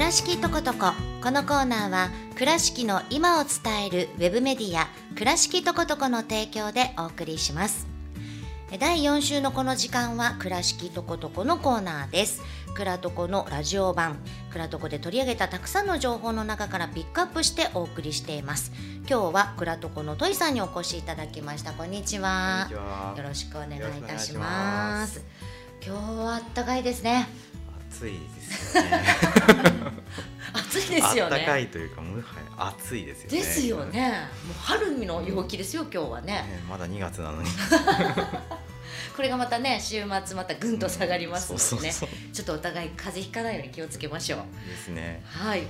倉敷とことここのコーナーは倉敷の今を伝えるウェブメディア倉敷とことこの提供でお送りします。第4週のこの時間は倉敷とことこのコーナーです。倉とこのラジオ版倉とこで取り上げたたくさんの情報の中からピックアップしてお送りしています。今日は倉とこのトイさんにお越しいただきました。こんにちは。よろしくお願いいたします。今日はあったかいですね暑いですよね。暑いですよね。暖かいというかもはや暑いですよね。ですよね。もう春の陽気ですよ今日はね。ねまだ2月なのに。これがまたね週末またぐんと下がりますのでね、ちょっとお互い風邪ひかないように気をつけましょう。ですね。はい。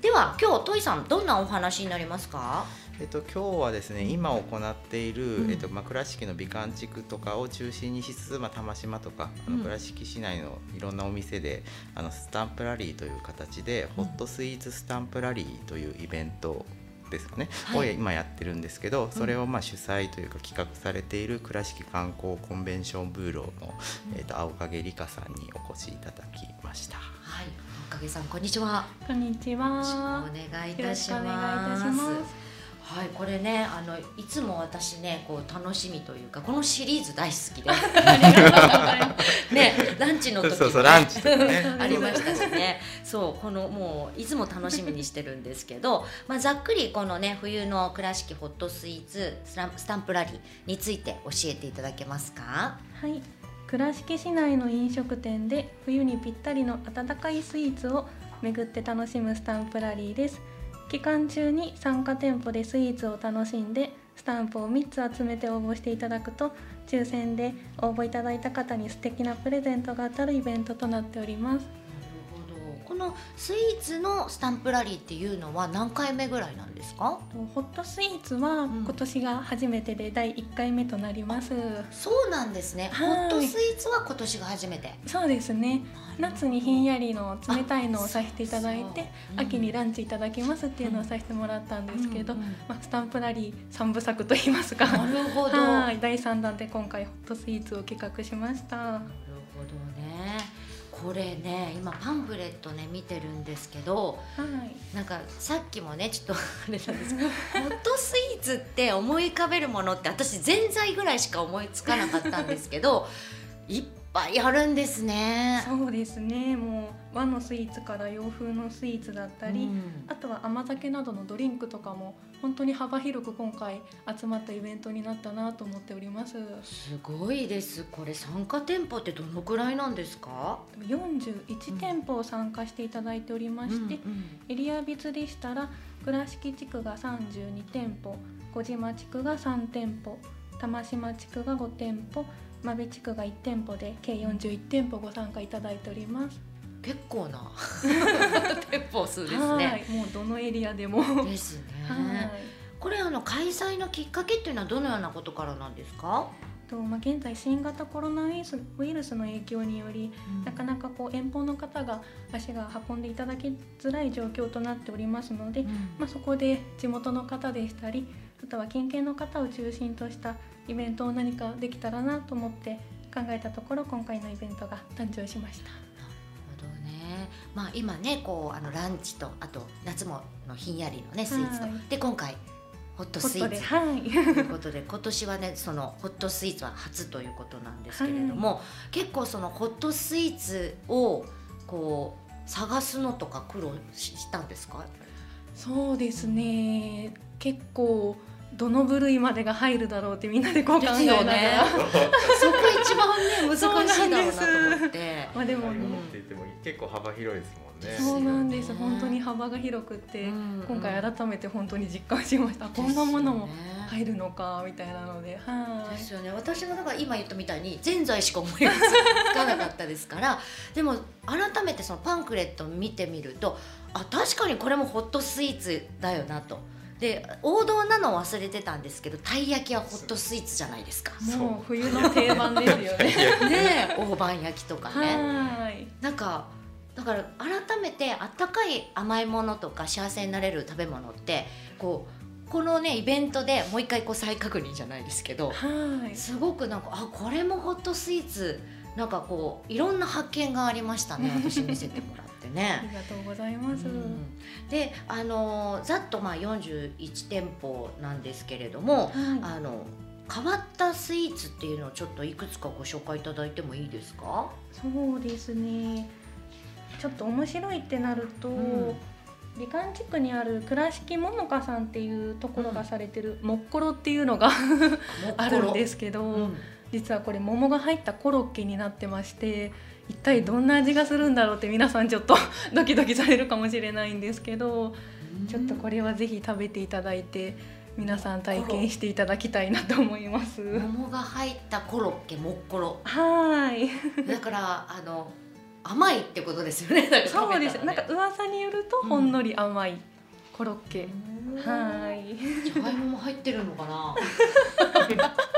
では今日トイさんどんなお話になりますか？えっと今日はですね今行っている、うん。えっとまあ倉敷の美観地区とかを中心にしつつまあ玉島とかあうん。の倉敷市内のいろんなお店であのスタンプラリーという形で、うん。ホットスイーツスタンプラリーというイベントですかね、はい。を今やってるんですけどそれをまあ主催というか企画されている倉敷観光コンベンションブーローの、えっと青影理香さんにお越しいただきました。はい。おかげさんこんにちは。こんにちよろしくおは。願いいたしよろしくお願いいたします。はいこれねあのいつも私ねこう楽しみというかこのシリーズ大好きで。ねランチの時そうそうランチとかね。ありましたしね。そうこのもういつも楽しみにしてるんですけど、まあ、ざっくりこのね冬の倉敷ホットスイーツスタンスタンプラリーについて教えていただけますか？はい。倉敷市内の飲食店で冬にぴったりの温かいスイーツを巡って楽しむスタンプラリーです。期間中に参加店舗でスイーツを楽しんでスタンプを3つ集めて応募していただくと抽選で応募いただいた方に素敵なプレゼントが当たるイベントとなっております。このスイーツのスタンプラリーっていうのは何回目ぐらいなんですか？ホットスイーツはうん。今年が初めてで第1回目となります。そうなんですね。ホはい。ットスイーツは今年が初めて。そうですね。夏にひんやりの冷たいのをさせていただいて、う秋にランチいただきますっていうのをさせてもらったんですけど、うんうん。まあ、スタンプラリー三部作といいますか。なるほど。はい、第三弾で今回ホットスイーツを企画しました。これね今パンフレットね見てるんですけどはい。なんかさっきもねちょっとあれなんですけどホットスイーツって思い浮かべるものって私ぜんざいぐらいしか思いつかなかったんですけどいっぱいあるんですね。そうですね。もう和のスイーツから洋風のスイーツだったり、うんあとは甘酒などのドリンクとかも本当に幅広く今回集まったイベントになったなと思っております。すごいですこれ参加店舗ってどのくらいなんですか？41店舗参加していただいておりまして、うんうんエリア別でしたら倉敷地区が32店舗小島地区が3店舗玉島地区が5店舗真備地区が1店舗で計41店舗ご参加いただいております。結構な 店舗数ですはね。い、もうどのエリアでも。はですね。い。これあの開催のきっかけっていうのはどのようなことからなんですか？とまあ現在新型コロナウイルスの影響によりなかなかこう遠方の方が足が運んでいただきづらい状況となっておりますので、まあ、そこで地元の方でしたりあとは近県の方を中心としたイベントを何かできたらなと思って考えたところ今回のイベントが誕生しました。なるほどね。まあ今ねこうあのランチとあと夏ものひんやりのねスイーツと、はいで今回ホットスイーツ。ではい。ということで今年はねそのホットスイーツは初ということなんですけれども、結構そのホットスイーツをこう探すのとか苦労ししたんですか？そうですね。結構どの部類までが入るだろうってみんなでこう考えながら、そ こ一番ね難しいだろうなと思って。まあでも、うんって言っても結構幅広いです。もんね。そうなんです。本当に幅が広くって、うん。今回改めて本当に実感しました、こんなものも入るのかみたいなので。はい。ですよね。私もだから今言ったみたいにぜんざいしか思いがつかなかったですから。でも改めてそのパンクレットを見てみるとあ確かにこれもホットスイーツだよなと。で王道なのを忘れてたんですけどたい焼きはホットスイーツじゃないですか。もう冬の定番ですよね ねえ大判焼きとかね。はいなんかだから改めてあったかい甘いものとか幸せになれる食べ物ってこうこのねイベントでもう一回こう再確認じゃないですけどはいすごくなんかあこれもホットスイーツなんかこういろんな発見がありましたね私見せてもらって。ってねありがとうございます。うんであのざっとまあ41店舗なんですけれども、はい。あの変わったスイーツっていうのをちょっといくつかご紹介いただいてもいいですか？そうですね。ちょっと面白いってなると、うん美観地区にある倉敷ももかさんっていうところがされてるもっころっていうのが あるんですけど、うん実はこれ桃が入ったコロッケになってまして一体どんな味がするんだろうって皆さんちょっと ドキドキされるかもしれないんですけどちょっとこれはぜひ食べていただいて皆さん体験していただきたいなと思います。桃が入ったコロッケもっころ。はーいだからあの甘いってことですよね。ねそうです、なんか噂によるとほんのり甘いコロッケ、はーいじゃがいもも入ってるのかな？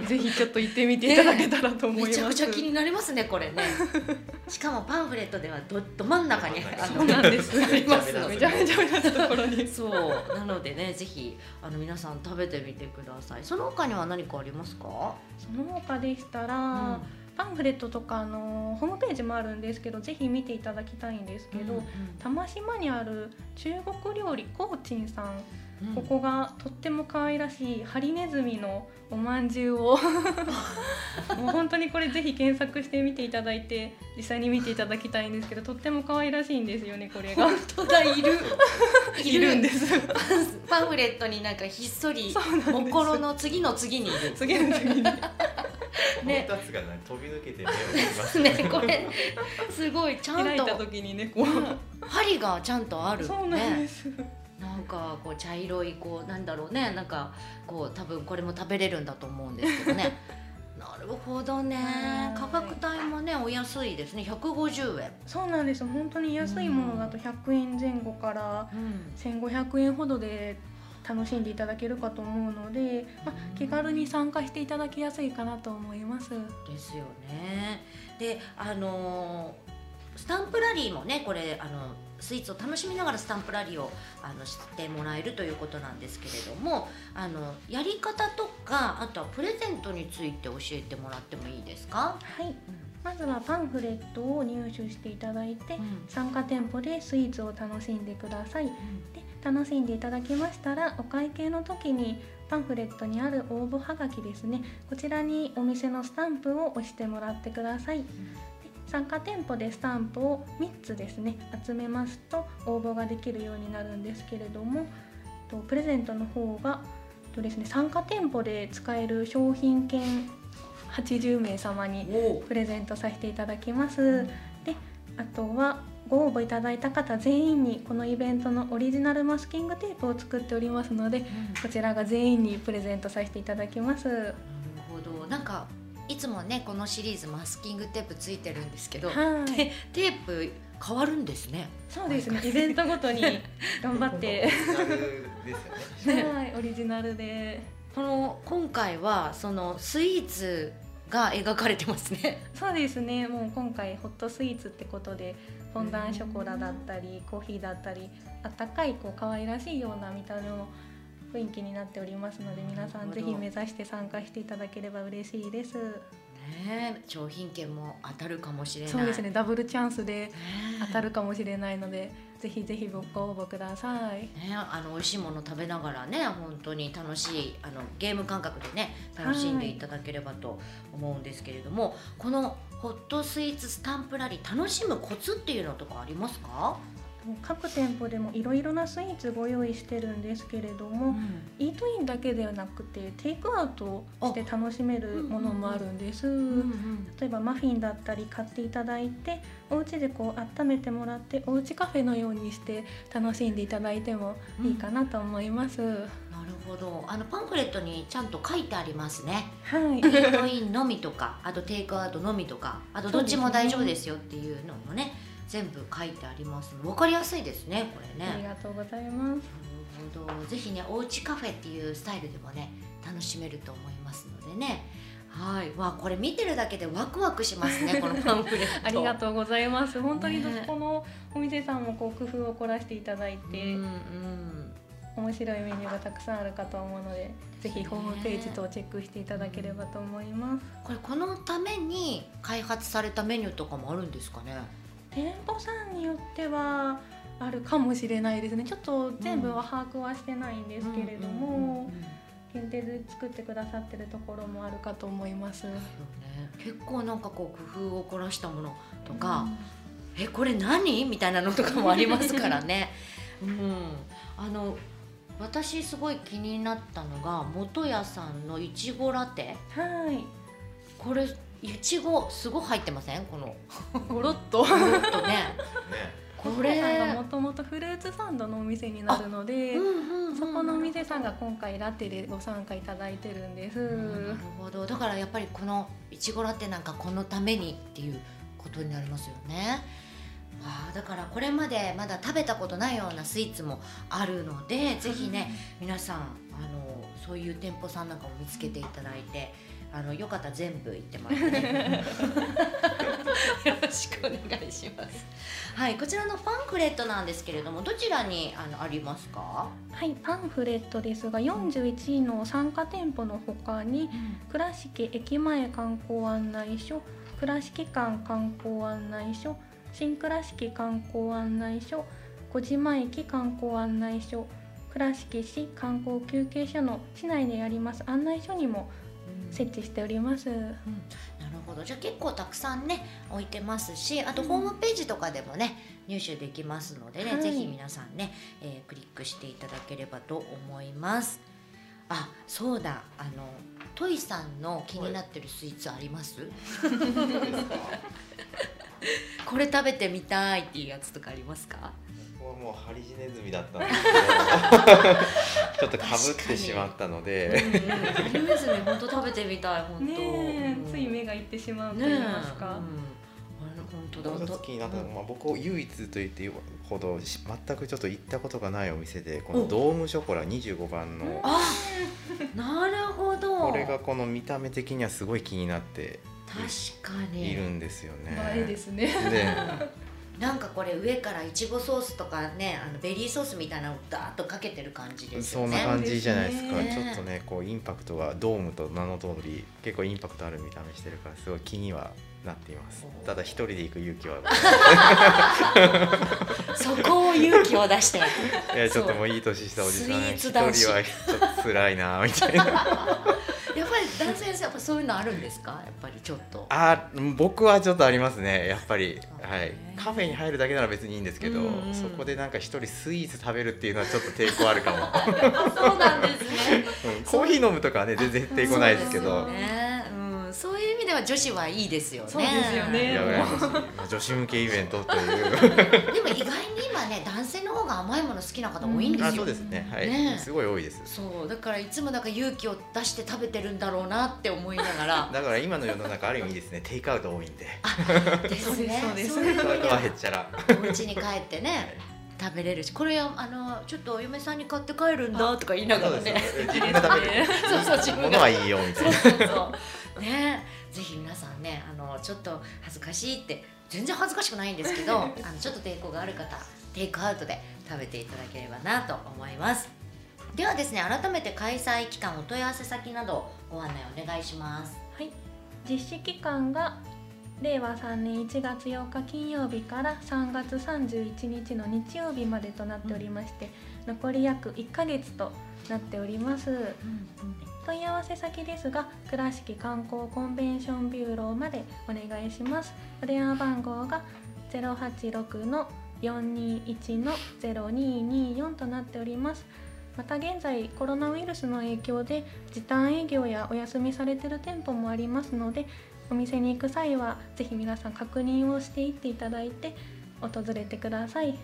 ぜひちょっと行ってみていただけたらと思います。めちゃくちゃ気になりますねこれね。しかもパンフレットではどど真ん中にあのそうなんです。ありますめちゃめちゃ目立つところに。そうなのでねぜひあの皆さん食べてみてください。その他には何かありますか？その他でしたら、うんパンフレットとかあのホームページもあるんですけど、ぜひ見ていただきたいんですけど、玉島にある中国料理コーチンさん、うん。ここがとっても可愛らしいハリネズミのお饅頭を。もう本当にこれぜひ検索してみていただいて実際に見ていただきたいんですけどとっても可愛らしいんですよねこれが。本当だいる。いるんです。パンフレットになんかひっそりそうなんです。もっころの次の次にいる。次の次にもう二つがね飛び抜けて目を見ますね。これすごいちゃんと。時にねこう、針がちゃんとあるそうなんでね。す、なんかこう茶色いこうなんだろうね。なんかこう多分これも食べれるんだと思うんですけどね。なるほどね。はい。価格帯もねお安いですね。150円。そうなんです。本当に安いものだと100円前後から1500円ほどで楽しんでいただけるかと思うので、まあ、気軽に参加していただきやすいかなと思います。ですよね。であのースタンプラリーもねこれあのスイーツを楽しみながらスタンプラリーをあのしてもらえるということなんですけれどもあのやり方とかあとはプレゼントについて教えてもらってもいいですか、はい、まずはパンフレットを入手していただいて、うん参加店舗でスイーツを楽しんでください。で楽しんでいただけましたらお会計の時にパンフレットにある応募はがきですねこちらにお店のスタンプを押してもらってください。で参加店舗でスタンプを3つですね集めますと応募ができるようになるんですけれどもとプレゼントの方がとですね参加店舗で使える商品券80名様におプレゼントさせていただきます。であとはご応募いただいた方全員にこのイベントのオリジナルマスキングテープを作っておりますのでこちらが全員にプレゼントさせていただきます。なるほどなんかいつもねこのシリーズマスキングテープついてるんですけど、はい、テテープ変わるんですね。そうですね。イベントごとに 頑張って、オリジナルですよねはい、オリジナルで。この今回はそのスイーツが描かれてますね。そうですね。もう今回ホットスイーツってことで、フォンダンショコラだったり、コーヒーだったり、あったかいこう可愛らしいような見た目の雰囲気になっておりますので、皆さんぜひ目指して参加していただければ嬉しいです。ねえ商品券も当たるかもしれない。そうですね。ダブルチャンスでね当たるかもしれないので、ぜひぜひご応募ください。ね、あの美味しいもの食べながらね本当に楽しいあのゲーム感覚でね楽しんでいただければと思うんですけれども、このホットスイーツスタンプラリー楽しむコツっていうのとかありますか？各店舗でもいろいろなスイーツご用意してるんですけれども、イートインだけではなくてテイクアウトして楽しめるものもあるんです。例えばマフィンだったり買っていただいてお家でこう温めてもらっておうちカフェのようにして楽しんでいただいてもいいかなと思います。なるほど。あのパンフレットにちゃんと書いてありますね。はいイートインのみとか、あとテイクアウトのみとか、あとどっちも大丈夫ですよっていうのもね、全部書いてあります。わかりやすいですね、これね。ありがとうございます。なるほどぜひねおうちカフェっていうスタイルでもね楽しめると思いますのでねはいわこれ見てるだけでワクワクしますね このパンフレットありがとうございます。本当にどねこのお店さんもこう工夫を凝らしていただいて、うんうん面白いメニューがたくさんあるかと思うので、ぜひホームページ等をチェックしていただければと思います。これこのために開発されたメニューとかもあるんですかね？店舗さんによってはあるかもしれないですねちょっと全部は把握はしてないんですけれども、限定で作ってくださってるところもあるかと思います。ね、結構なんかこう工夫を凝らしたものとか、うん、えこれ何？みたいなのとかもありますからね。うん、あの私すごい気になったのが元屋さんのいちごラテ。はい。これいちごすごい入ってません？このゴロッと。ゴロッとね。ねこれさんがもともとフルーツサンドのお店になるので、そこのお店さんが今回ラテでご参加いただいてるんです。なるほどだからやっぱりこのいちごラテなんかこのためにっていうことになりますよね。あだからこれまでまだ食べたことないようなスイーツもあるのでぜひね皆さんあのそういう店舗さんなんかも見つけていただいてあのよかったら全部行ってもらってね。よろしくお願いします。はいこちらのパンフレットなんですけれどもどちらにあのありますか？はいパンフレットですが41の参加店舗のほかに、うん、倉敷駅前観光案内所倉敷館観光案内所新倉敷観光案内所小島駅観光案内所倉敷市観光休憩所の市内にあります案内所にも設置しております、うん、なるほど。じゃあ結構たくさんね置いてますしあとホームページとかでもね、入手できますのでね、はい、ぜひ皆さんね、えー、クリックしていただければと思います。あそうだ。あのトイさんの気になってるスイーツあります、これ食べてみたいっていうやつとかありますか？はもうハリジネズミだったんですけど。ちょっとかぶってしまったので、ハリネズミ本当食べてみたい本当、ね、つい目がいってしまうと言いますか、本当だ。気になったのは、まあ、僕唯一と言っていいほど全くちょっと行ったことがないお店でこのドームショコラ25番の。あなるほど。これがこの見た目的にはすごい気になって確かに。いるんですよね。映えですね。でなんかこれ上からいちごソースとかねあのベリーソースみたいなのをダーッとかけてる感じですよね。そんな感じじゃないですか、ね、ちょっとねこうインパクトがドームと名の通り結構インパクトある見た目してるからすごい気にはなっています。ただ一人で行く勇気は そこを勇気を出して。いやちょっともういい年したおじさん。一人はちょっと辛いなみたいなやっぱり男性やっぱそういうのあるんですか？やっぱりちょっと。あ僕はちょっとありますねやっぱり。はい。カフェに入るだけなら別にいいんですけど、うんうん、そこでなんか一人スイーツ食べるっていうのはちょっと抵抗あるかも。そうなんですね、うん、コーヒー飲むとかはね全然抵抗ないですけど。そういう意味では女子はいいですよね。そうですよね。女子向けイベントという。でも意外に今ね男性の方が甘いもの好きな方多いんですよ。そうですね。はい、ね。すごい多いです。そうだからいつもなんか勇気を出して食べてるんだろうなって思いながら。だから今の世の中ある意味ですねテイクアウト多いんで。ですね。そうです。そういうはへっちゃら。お家に帰ってね。食べれるしこれあのちょっとお嫁さんに買って帰るんだとか言いながらね自分で食べる そうそう自分がはいいよみたいなそうそうそうねぜひ皆さんねあのちょっと恥ずかしいって全然恥ずかしくないんですけど あのちょっと抵抗がある方テイクアウトで食べていただければなと思います。ではですね改めて開催期間お問い合わせ先などご案内お願いします。はい。実施期間が令和3年1月8日金曜日から3月31日の日曜日までとなっておりまして、うん、残り約1ヶ月となっております、うんうん、問い合わせ先ですが倉敷観光コンベンションビューローまでお願いします。お電話番号が086の421の0224となっております。また現在コロナウイルスの影響で時短営業やお休みされている店舗もありますのでお店に行く際はぜひ皆さん確認をしていっていただいて訪れてください。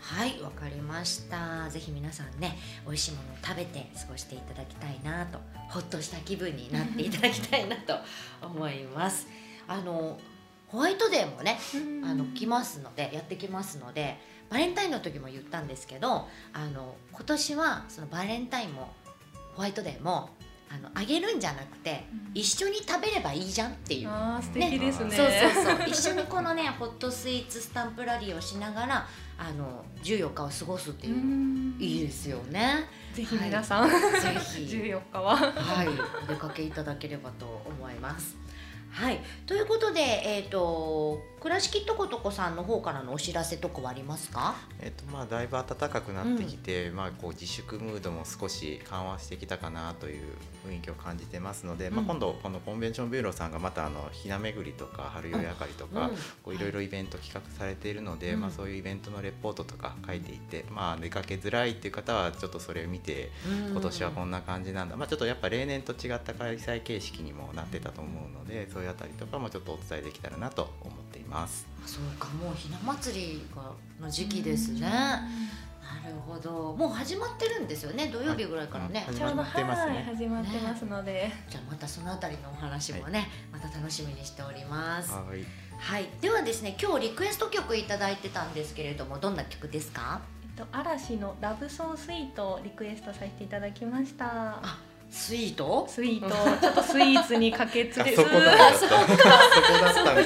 はいわかりました。ぜひ皆さんね美味しいものを食べて過ごしていただきたいなとほっとした気分になっていただきたいなと 思います。あのホワイトデーもねあの来ますのでやってきますのでバレンタインの時も言ったんですけどあの今年はそのバレンタインもホワイトデーもあのあげるんじゃなくて、うん、一緒に食べればいいじゃんっていう。あ素敵ですね、そうそうそう。一緒にこのね ホットスイーツスタンプラリーをしながらあの14日を過ごすっていう。いいですよね。ぜひ皆さん、はい、ぜひ。14日は。はい。お出かけいただければと思いますはい、ということで、えー、と倉敷とことこさんの方からのお知らせとかはありますか？えっとまあ、だいぶ暖かくなってきて、まあ、こう自粛ムードも少し緩和してきたかなという雰囲気を感じてますので、まあ、うん今度このコンベンションビューローさんがまたあのひな巡りとか春夜あかりとか、うん。こういろいろイベント企画されているので、うん。まあ、そういうイベントのレポートとか書いていて、まあ、出かけづらいっていう方はちょっとそれを見て今年はこんな感じなんだ、まあ、ちょっとやっぱ例年と違った開催形式にもなってたと思うのでそういうあたりとかもちょっとお伝えできたらなと思っています。あそうか。もうひな祭りがの時期ですね、なるほど。もう始まってるんですよね。土曜日ぐらいからね、はいちょうど始まってますね。はい始まってますので、じゃあまたそのあたりのお話もね、また楽しみにしております。はい。はい。ではですね今日リクエスト曲いただいてたんですけれどもどんな曲ですか？えっと嵐のラブソースイートをリクエストさせていただきました。あスイート？スイート、ちょっとスイーツにかけつれあそこだったそこだったんか。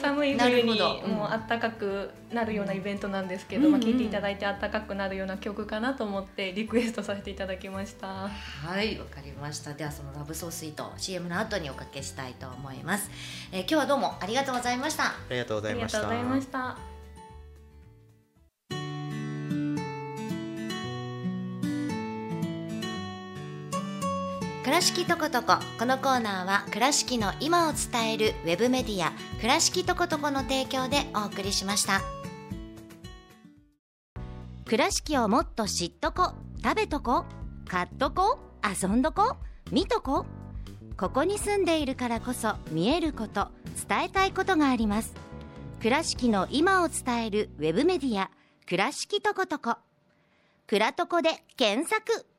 寒い冬にもうあったかくなるようなイベントなんですけど、うんまあ聞いていただいてあったかくなるような曲かなと思ってリクエストさせていただきました。はいわかりました。ではそのラブソースイート CM の後におかけしたいと思います、えー今日はどうもありがとうございました。ありがとうござあいました。りがとうございました。倉敷とことここのコーナーは倉敷の今を伝えるウェブメディア倉敷とことこの提供でお送りしました。倉敷をもっと知っとこ。食べとこ。買っとこ。遊んどこ。見とこ。ここに住んでいるからこそ見えること。伝えたいことがあります。倉敷の今を伝えるウェブメディア倉敷とことこ倉とこで検索。